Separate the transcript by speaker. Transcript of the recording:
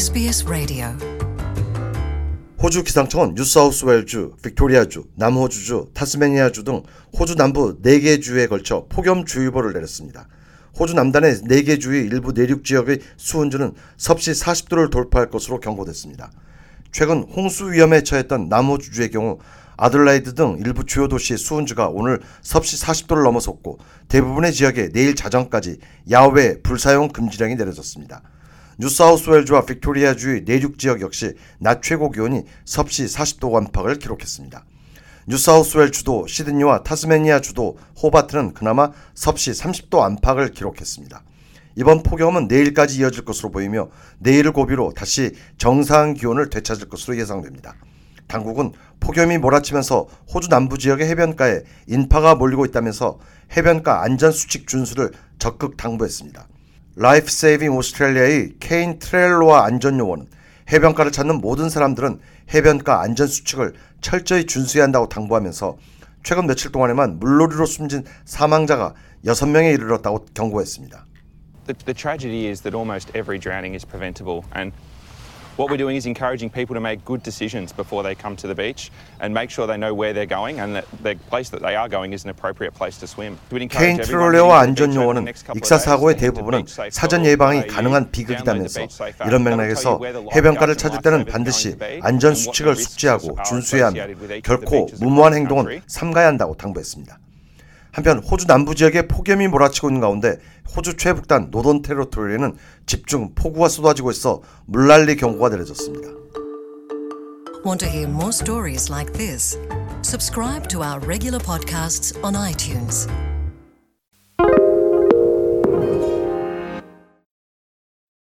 Speaker 1: SBS Radio.
Speaker 2: 호주 기상청은 뉴사우스웨일주, 빅토리아주, 남호주주, 타스메니아주 등 호주 남부 4개 주에 걸쳐 폭염주의보를 내렸습니다. 호주 남단의 4개 주의 일부 내륙 지역의 수온주는 섭씨 40도를 돌파할 것으로 경고됐습니다. 최근 홍수 위험에 처했던 남호주주의 경우 아들라이드 등 일부 주요 도시의 수온주가 오늘 섭씨 40도를 넘어섰고 대부분의 지역에 내일 자정까지 야외 불사용 금지령이 내려졌습니다. 뉴사우스웨일주와 빅토리아주의 내륙 지역 역시 낮 최고 기온이 섭씨 40도 안팎을 기록했습니다. 뉴사우스웨일 주도 시드니와 타스메니아 주도 호바트는 그나마 섭씨 30도 안팎을 기록했습니다. 이번 폭염은 내일까지 이어질 것으로 보이며 내일을 고비로 다시 정상 기온을 되찾을 것으로 예상됩니다. 당국은 폭염이 몰아치면서 호주 남부 지역의 해변가에 인파가 몰리고 있다면서 해변가 안전 수칙 준수를 적극 당부했습니다. 라이프 세이빙 오스트레일리아의 케인 트렐로와 안전 요원은 해변가를 찾는 모든 사람들은 해변가 안전 수칙을 철저히 준수해야 한다고 당부하면서 최근 며칠 동안에만 물놀이로 숨진 사망자가 6명에 이르렀다고 경고했습니다.
Speaker 3: The, the tragedy is that almost every drowning is preventable, and what we're doing is encouraging people to make good decisions before they come to the beach and make sure they know where they're going and that the place that they are going is an appropriate place to swim.
Speaker 2: 케인 트롤레와
Speaker 3: couple of
Speaker 2: 익사 사고의 대부분은 사전 예방이 가능한 비극이다면서. 이런 맥락에서 해변가를 찾을 때는 반드시 안전 수칙을 숙지하고 준수해야
Speaker 3: the
Speaker 2: 결코 무모한 행동은. 삼가야 한다고 당부했습니다. 한편 호주 남부 지역에 폭염이 몰아치고 있는 가운데 호주 최북단 노던 테리토리에는 집중 폭우가 쏟아지고 있어 물난리 경고가 내려졌습니다.
Speaker 1: Want to hear more stories like this? Subscribe to our regular podcasts on iTunes.